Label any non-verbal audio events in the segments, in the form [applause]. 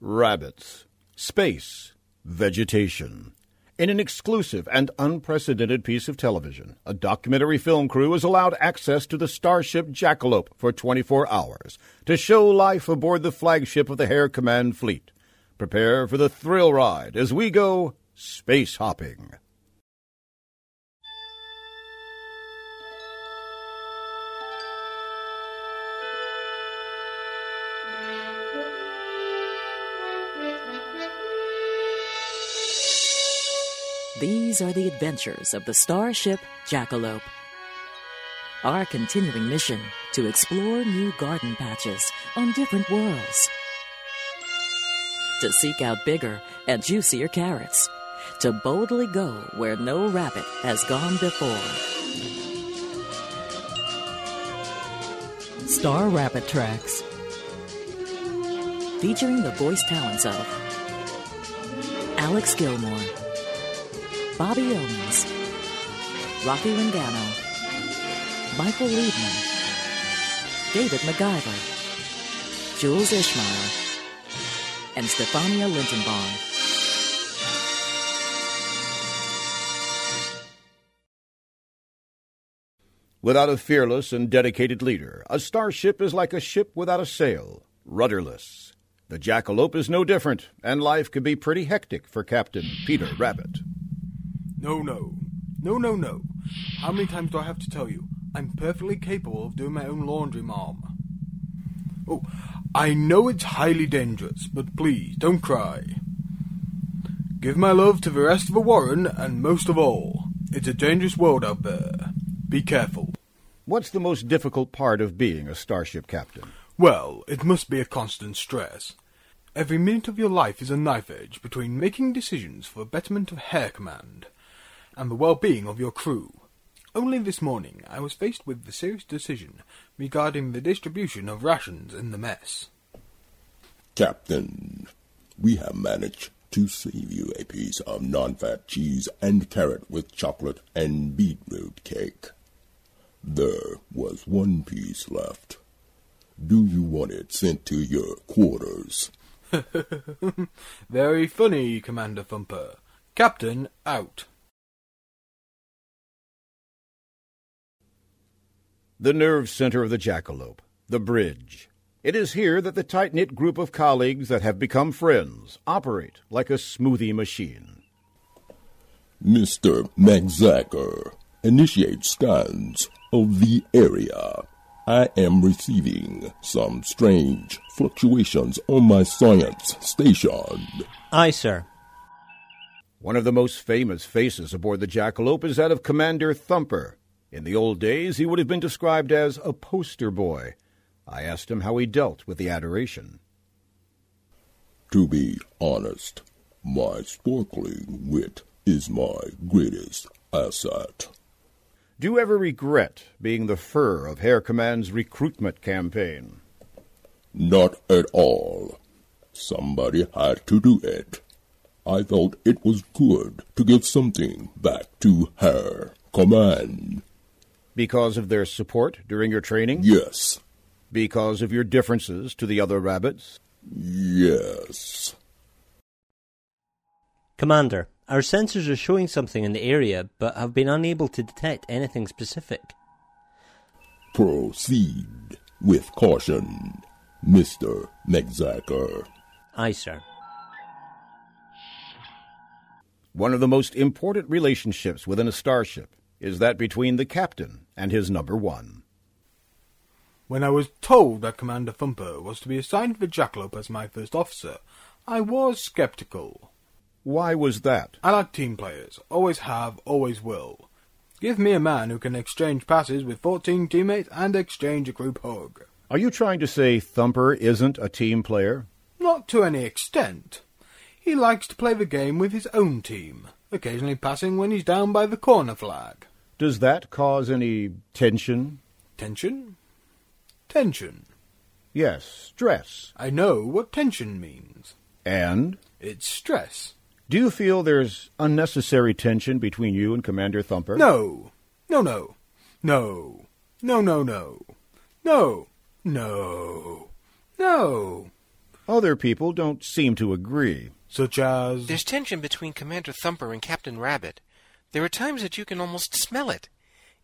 rabbits, space, vegetation. In an exclusive and unprecedented piece of television, a documentary film crew is allowed access to the starship Jackalope for 24 hours to show life aboard the flagship of the Hare Command Fleet. Prepare for the thrill ride as we go space hopping. These are the adventures of the starship Jackalope. Our continuing mission to explore new garden patches on different worlds. To seek out bigger and juicier carrots. To boldly go where no rabbit has gone before. Star Rabbit Tracks. Featuring the voice talents of Alex Gilmore. Bobby Owens, Rocky Lingano, Michael Liebman, David MacGyver, Jules Ishmael, and Stefania Lindenbaum. Without a fearless and dedicated leader, a starship is like a ship without a sail, rudderless. The Jackalope is no different, and life can be pretty hectic for Captain Peter Rabbit. No, no. No, no, no. How many times do I have to tell you? I'm perfectly capable of doing my own laundry, Mom. Oh, I know it's highly dangerous, but please, don't cry. Give my love to the rest of the Warren, and most of all, it's a dangerous world out there. Be careful. What's the most difficult part of being a starship captain? Well, it must be a constant stress. Every minute of your life is a knife edge between making decisions for the betterment of Hare Command and the well-being of your crew. Only this morning I was faced with the serious decision regarding the distribution of rations in the mess. Captain, we have managed to save you a piece of non-fat cheese and carrot with chocolate and beetroot cake. There was one piece left. Do you want it sent to your quarters? [laughs] Very funny, Commander Thumper. Captain, out. The nerve center of the jackalope, the bridge. It is here that the tight knit group of colleagues that have become friends operate like a smoothie machine. Mr. McZacker, initiate scans of the area. I am receiving some strange fluctuations on my science station. Aye, sir. One of the most famous faces aboard the Jackalope is that of Commander Thumper, in the old days, he would have been described as a poster boy. I asked him how he dealt with the adoration. To be honest, my sparkling wit is my greatest asset. Do you ever regret being the fur of Hare Command's recruitment campaign? Not at all. Somebody had to do it. I felt it was good to give something back to Hare Command. Because of their support during your training? Yes. Because of your differences to the other rabbits? Yes. Commander, our sensors are showing something in the area but have been unable to detect anything specific. Proceed with caution, Mr. McZacker. Aye, sir. One of the most important relationships within a starship is that between the captain and his number one. When I was told that Commander Thumper was to be assigned to Jackalope as my first officer, I was skeptical. Why was that? I like team players. Always have, always will. Give me a man who can exchange passes with 14 teammates and exchange a group hug. Are you trying to say Thumper isn't a team player? Not to any extent. He likes to play the game with his own team, occasionally passing when he's down by the corner flag. Does that cause any tension? Tension? Tension. Yes, stress. I know what tension means. And? It's stress. Do you feel there's unnecessary tension between you and Commander Thumper? No. No, no. No. No, no, no. No. No. No. Other people don't seem to agree. Such as. There's tension between Commander Thumper and Captain Rabbit. There are times that you can almost smell it.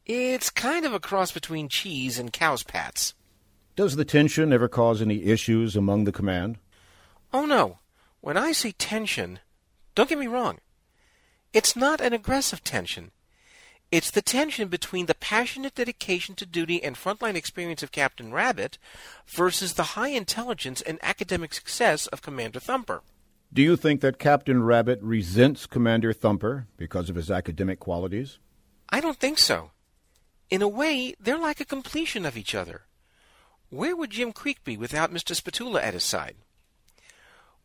It's kind of a cross between cheese and cow's pats. Does the tension ever cause any issues among the command? Oh no. When I say tension, don't get me wrong. It's not an aggressive tension. It's the tension between the passionate dedication to duty and frontline experience of Captain Rabbit versus the high intelligence and academic success of Commander Thumper. Do you think that Captain Rabbit resents Commander Thumper because of his academic qualities? I don't think so. In a way, they're like a completion of each other. Where would Jim Creek be without Mr. Spatula at his side?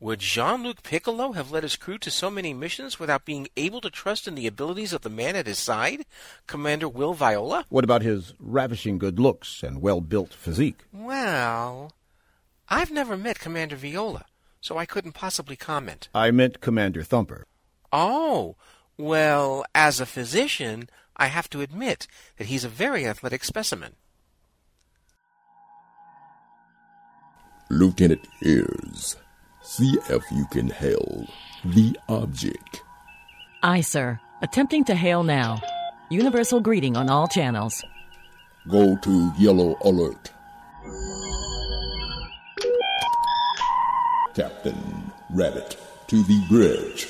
Would Jean Luc Piccolo have led his crew to so many missions without being able to trust in the abilities of the man at his side, Commander Will Viola? What about his ravishing good looks and well built physique? Well, I've never met Commander Viola, so I couldn't possibly comment. I meant Commander Thumper. Oh, well, as a physician, I have to admit that he's a very athletic specimen. Lieutenant Ears, see if you can hail the object. Aye, sir. Attempting to hail now. Universal greeting on all channels. Go to yellow alert. Captain Rabbit to the bridge.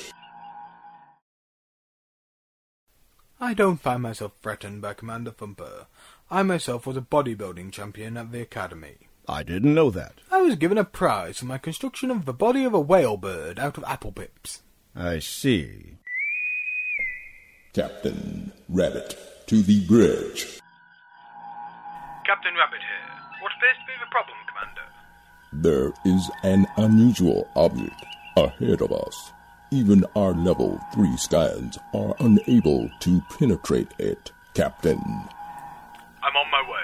I don't find myself threatened by Commander Thumper. I myself was a bodybuilding champion at the academy. I didn't know that. I was given a prize for my construction of the body of a whale bird out of apple pips. I see. Captain Rabbit to the bridge. Captain Rabbit here. What appears to be the problem, Commander? There is an unusual object ahead of us. Even our level 3 scans are unable to penetrate it, Captain. I'm on my way.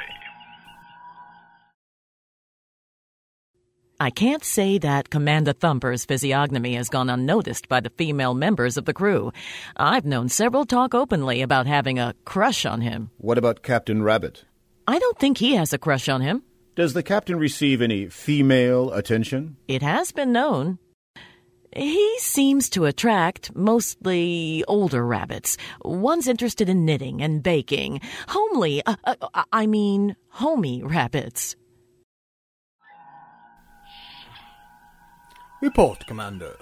I can't say that Commander Thumper's physiognomy has gone unnoticed by the female members of the crew. I've known several talk openly about having a crush on him. What about Captain Rabbit? I don't think he has a crush on him. Does the captain receive any female attention? It has been known. He seems to attract mostly older rabbits, ones interested in knitting and baking. Homely, uh, uh, I mean, homey rabbits. Report, Commander.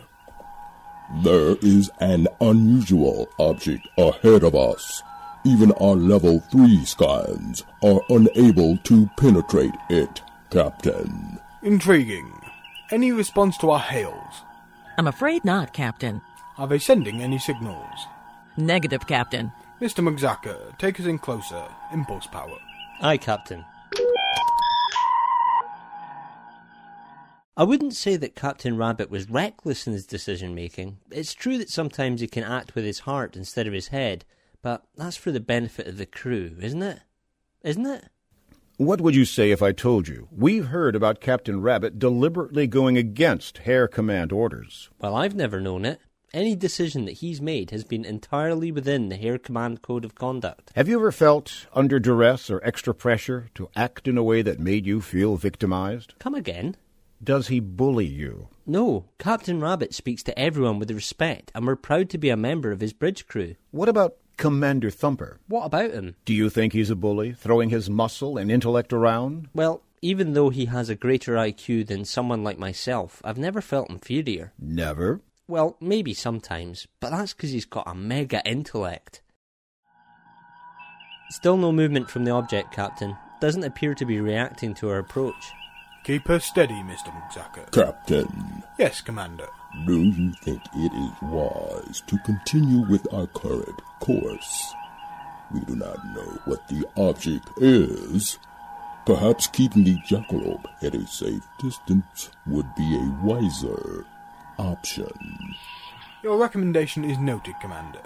There is an unusual object ahead of us. Even our level 3 scans are unable to penetrate it, Captain. Intriguing. Any response to our hails? I'm afraid not, Captain. Are they sending any signals? Negative, Captain. Mr. Mugzaka, take us in closer. Impulse power. Aye, Captain. I wouldn't say that Captain Rabbit was reckless in his decision making. It's true that sometimes he can act with his heart instead of his head, but that's for the benefit of the crew, isn't it? Isn't it? What would you say if I told you we've heard about Captain Rabbit deliberately going against Hare Command orders? Well, I've never known it. Any decision that he's made has been entirely within the Hare Command Code of Conduct. Have you ever felt under duress or extra pressure to act in a way that made you feel victimized? Come again? Does he bully you? No, Captain Rabbit speaks to everyone with respect, and we're proud to be a member of his bridge crew. What about Commander Thumper? What about him? Do you think he's a bully, throwing his muscle and intellect around? Well, even though he has a greater IQ than someone like myself, I've never felt inferior. Never. Well, maybe sometimes, but that's because he's got a mega intellect. Still no movement from the object, Captain. Doesn't appear to be reacting to our approach. Keep her steady, Mr. Mugzaka. Captain, Yes, Commander. do you think it is wise to continue with our current course? We do not know what the object is. Perhaps keeping the jackalope at a safe distance would be a wiser option. Your recommendation is noted, Commander.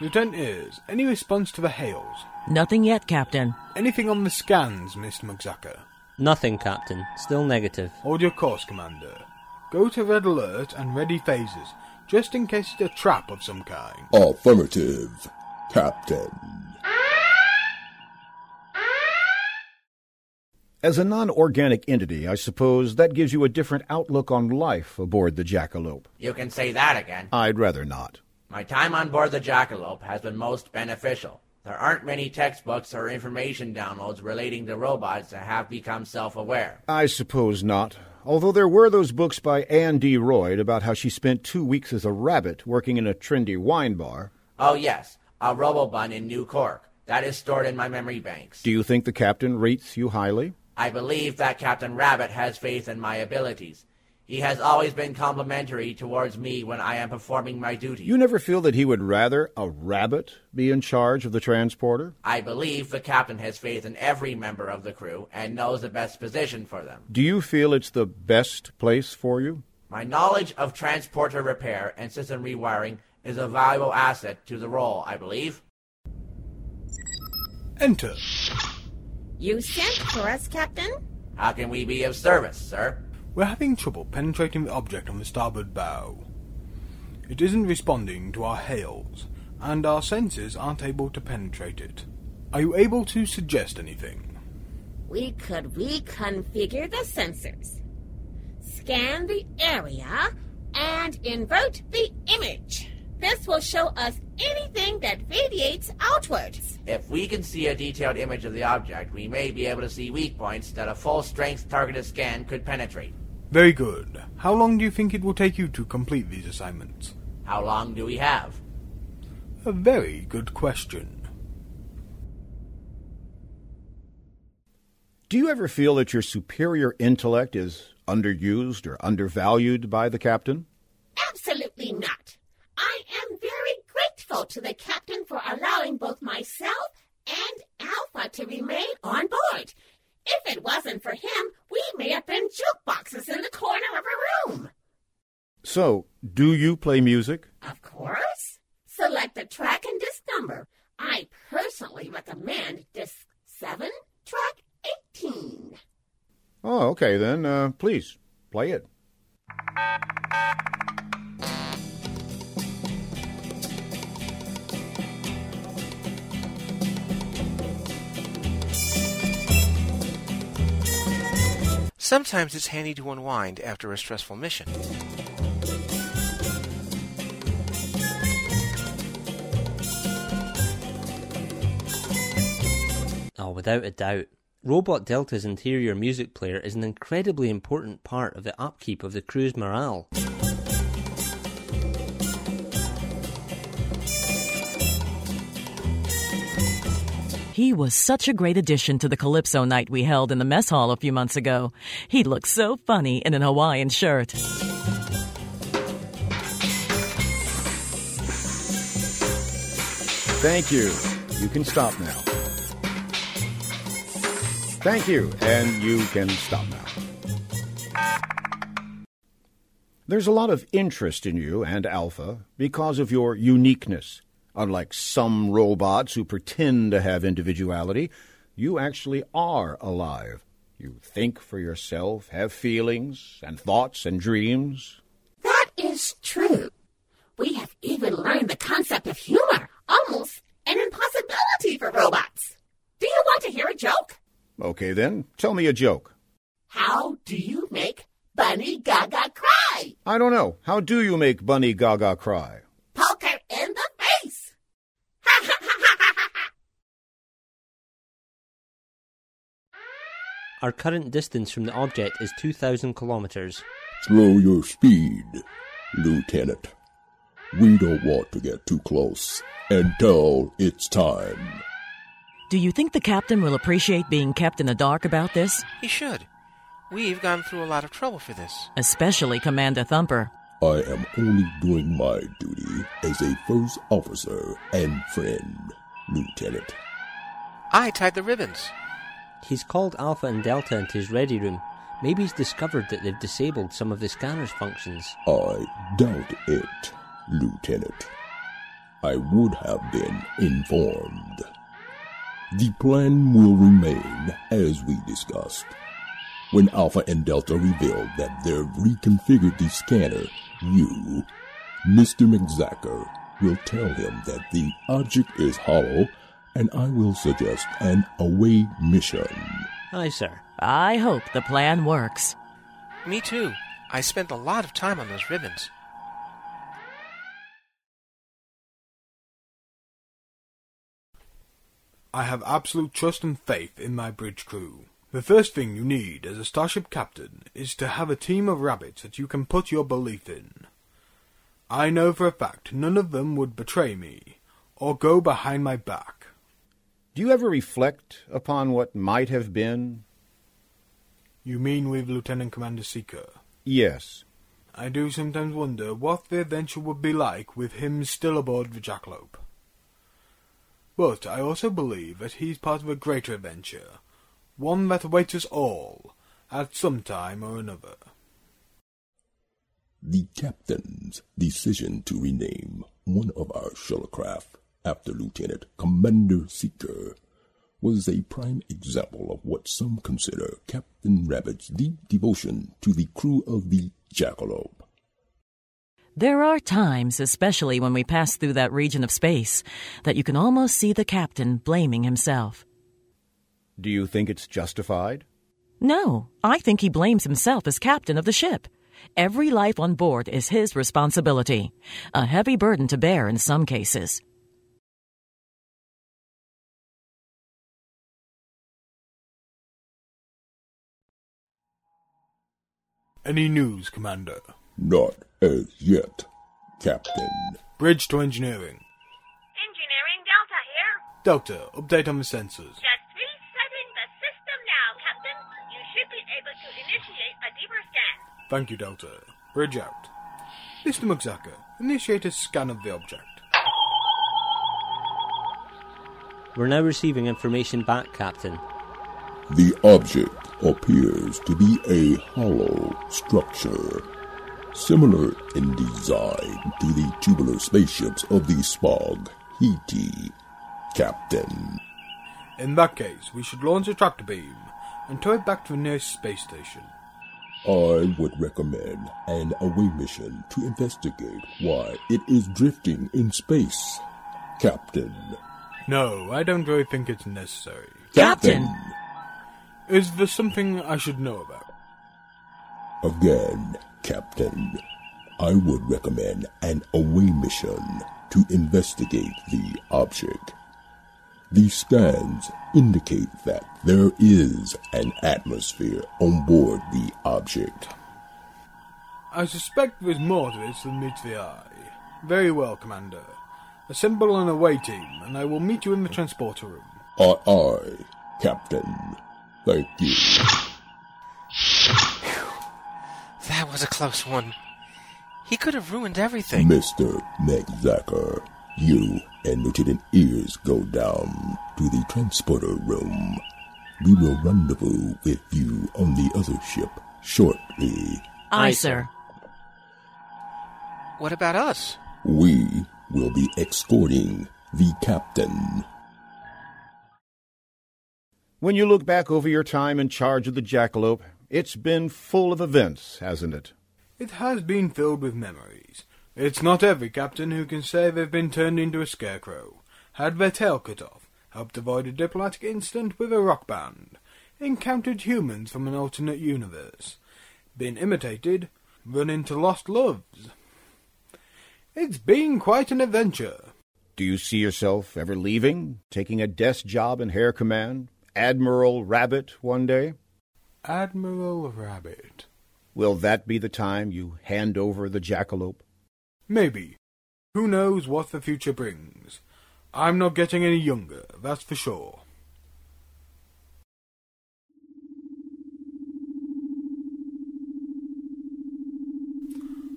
Lieutenant Ears, any response to the hails? Nothing yet, Captain. Anything on the scans, Mr. Mugzaka? Nothing, Captain. Still negative. Hold your course, Commander. Go to red alert and ready phasers, just in case it's a trap of some kind. Affirmative, Captain. As a non organic entity, I suppose that gives you a different outlook on life aboard the Jackalope. You can say that again. I'd rather not. My time on board the Jackalope has been most beneficial. There aren't many textbooks or information downloads relating to robots that have become self aware. I suppose not. Although there were those books by Anne D. Royd about how she spent two weeks as a rabbit working in a trendy wine bar. Oh, yes, a Robobun in New Cork. That is stored in my memory banks. Do you think the captain rates you highly? I believe that Captain Rabbit has faith in my abilities. He has always been complimentary towards me when I am performing my duty. You never feel that he would rather a rabbit be in charge of the transporter? I believe the captain has faith in every member of the crew and knows the best position for them. Do you feel it's the best place for you? My knowledge of transporter repair and system rewiring is a valuable asset to the role, I believe. Enter. You sent for us, Captain? How can we be of service, sir? We're having trouble penetrating the object on the starboard bow. It isn't responding to our hails, and our sensors aren't able to penetrate it. Are you able to suggest anything? We could reconfigure the sensors, scan the area, and invert the image. This will show us anything that radiates outwards. If we can see a detailed image of the object, we may be able to see weak points that a full strength targeted scan could penetrate. Very good. How long do you think it will take you to complete these assignments? How long do we have? A very good question. Do you ever feel that your superior intellect is underused or undervalued by the captain? Absolutely not. I am very grateful to the captain for allowing both myself and Alpha to remain on board. If it wasn't for him, we may have been jukeboxes in the corner of a room. So, do you play music? Of course. Select a track and disc number. I personally recommend disc 7, track 18. Oh, okay then. Uh, please, play it. Sometimes it's handy to unwind after a stressful mission. Oh, without a doubt. Robot Delta's interior music player is an incredibly important part of the upkeep of the crew's morale. He was such a great addition to the Calypso night we held in the mess hall a few months ago. He looked so funny in an Hawaiian shirt. Thank you. You can stop now. Thank you, and you can stop now. There's a lot of interest in you and Alpha because of your uniqueness. Unlike some robots who pretend to have individuality, you actually are alive. You think for yourself, have feelings and thoughts and dreams. That is true. We have even learned the concept of humor, almost an impossibility for robots. Do you want to hear a joke? Okay, then, tell me a joke. How do you make Bunny Gaga cry? I don't know. How do you make Bunny Gaga cry? Poke her in the face. Our current distance from the object is 2,000 kilometers. Slow your speed, Lieutenant. We don't want to get too close until it's time. Do you think the captain will appreciate being kept in the dark about this? He should. We've gone through a lot of trouble for this. Especially Commander Thumper. I am only doing my duty as a first officer and friend, Lieutenant. I tied the ribbons. He's called Alpha and Delta into his ready room. Maybe he's discovered that they've disabled some of the scanner's functions. I doubt it, Lieutenant. I would have been informed. The plan will remain as we discussed. When Alpha and Delta revealed that they've reconfigured the scanner, you, Mr. McZacker, will tell him that the object is hollow, and I will suggest an away mission. Aye, sir. I hope the plan works. Me too. I spent a lot of time on those ribbons. I have absolute trust and faith in my bridge crew. The first thing you need as a starship captain is to have a team of rabbits that you can put your belief in. I know for a fact none of them would betray me or go behind my back. Do you ever reflect upon what might have been? You mean with Lieutenant Commander Seeker? Yes. I do sometimes wonder what the adventure would be like with him still aboard the Jackalope. But I also believe that he's part of a greater adventure, one that awaits us all, at some time or another. The captain's decision to rename one of our shuttlecraft after Lieutenant Commander Seeker was a prime example of what some consider Captain Rabbit's deep devotion to the crew of the Jackalope. There are times, especially when we pass through that region of space, that you can almost see the captain blaming himself. Do you think it's justified? No, I think he blames himself as captain of the ship. Every life on board is his responsibility, a heavy burden to bear in some cases. Any news, Commander? Not as yet, Captain. Bridge to engineering. Engineering Delta here. Delta, update on the sensors. Just resetting the system now, Captain. You should be able to initiate a deeper scan. Thank you, Delta. Bridge out. Mr. Muzaka, initiate a scan of the object. We're now receiving information back, Captain. The object appears to be a hollow structure, similar in design to the tubular spaceships of the Spog Heti, Captain. In that case, we should launch a tractor beam and tow it back to the nearest space station. I would recommend an away mission to investigate why it is drifting in space, Captain. No, I don't really think it's necessary. Captain! Is there something I should know about? Again, Captain, I would recommend an away mission to investigate the object. The scans indicate that there is an atmosphere on board the object. I suspect there's more to this than meets the eye. Very well, Commander. Assemble an away team, and I will meet you in the transporter room. Aye, aye, Captain. Thank you. That was a close one. He could have ruined everything. Mr. McZacker, you and Lieutenant Ears go down to the transporter room. We will rendezvous with you on the other ship shortly. Aye, sir. What about us? We will be escorting the captain. When you look back over your time in charge of the Jackalope, it's been full of events, hasn't it? It has been filled with memories. It's not every captain who can say they've been turned into a scarecrow, had their tail cut off, helped avoid a diplomatic incident with a rock band, encountered humans from an alternate universe, been imitated, run into lost loves. It's been quite an adventure. Do you see yourself ever leaving, taking a desk job in Hare Command, Admiral Rabbit, one day? Admiral Rabbit. Will that be the time you hand over the Jackalope? Maybe. Who knows what the future brings? I'm not getting any younger, that's for sure.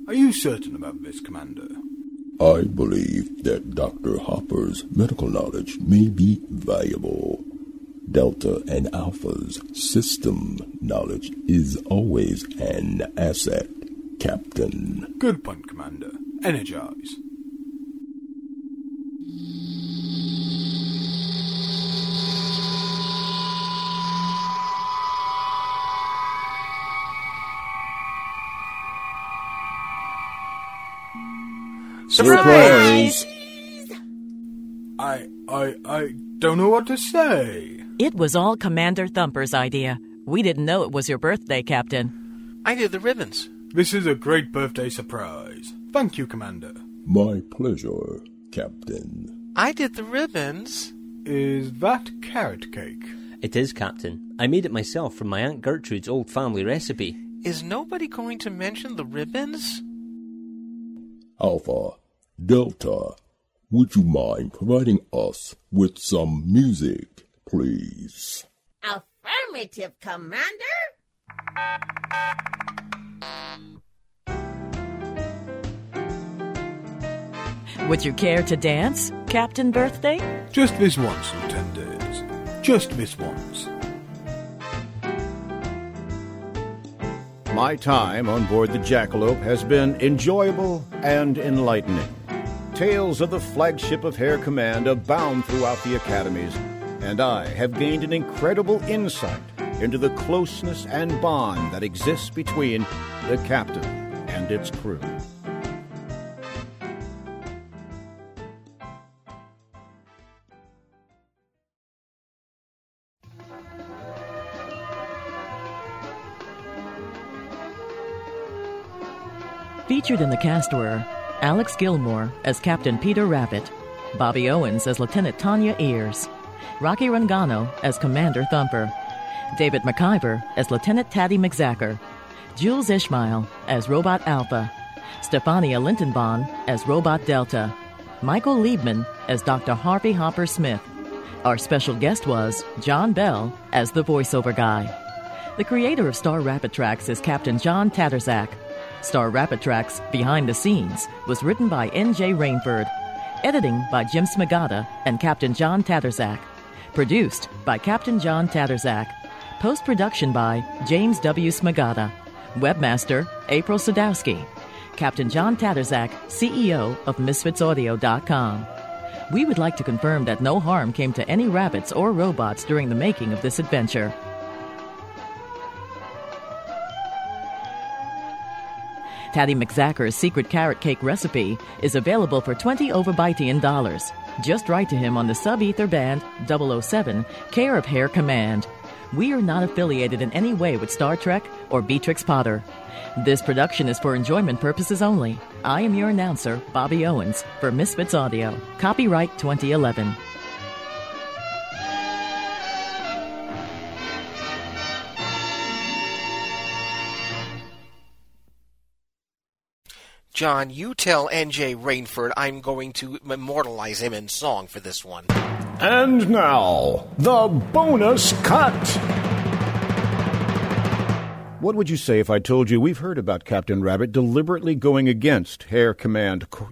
Are you certain about this, Commander? I believe that Dr. Hopper's medical knowledge may be valuable. Delta and Alpha's system knowledge is always an asset, Captain. Good point, Commander. Energize. Surprise! I, I, I don't know what to say. It was all Commander Thumper's idea. We didn't know it was your birthday, Captain. I did the ribbons. This is a great birthday surprise. Thank you, Commander. My pleasure, Captain. I did the ribbons. Is that carrot cake? It is, Captain. I made it myself from my Aunt Gertrude's old family recipe. Is nobody going to mention the ribbons? Alpha, Delta, would you mind providing us with some music, please? Affirmative, Commander. Would you care to dance, Captain Birthday? Just this once, Lieutenant. Just this once. My time on board the Jackalope has been enjoyable and enlightening. Tales of the flagship of Hare Command abound throughout the academies, and I have gained an incredible insight into the closeness and bond that exists between the captain and its crew. Featured in the cast were Alex Gilmore as Captain Peter Rabbit, Bobby Owens as Lieutenant Tanya Ears, Rocky Rangano as Commander Thumper, David McIver as Lieutenant Taddy McZacker, Jules Ishmael as Robot Alpha, Stefania Lintenbahn as Robot Delta, Michael Liebman as Dr. Harvey Hopper Smith. Our special guest was John Bell as the voiceover guy. The creator of Star Rabbit Tracks is Captain John Tattersack. Star Rabbit Tracks Behind the Scenes was written by N.J. Rainford. Editing by Jim Smagata and Captain John Tattersach. Produced by Captain John Tattersach. Post production by James W. Smagata. Webmaster April Sadowski. Captain John Tattersach, CEO of MisfitsAudio.com. We would like to confirm that no harm came to any rabbits or robots during the making of this adventure. Taddy McZacker's secret carrot cake recipe is available for 20 Overbytian dollars. Just write to him on the Sub Ether Band 007, care of Hare Command. We are not affiliated in any way with Star Trek or Beatrix Potter. This production is for enjoyment purposes only. I am your announcer, Bobby Owens, for Misfits Audio. Copyright 2011. John, you tell N.J. Rainford I'm going to immortalize him in song for this one. And now, the bonus cut! What would you say if I told you we've heard about Captain Rabbit deliberately going against Hare Command? Co-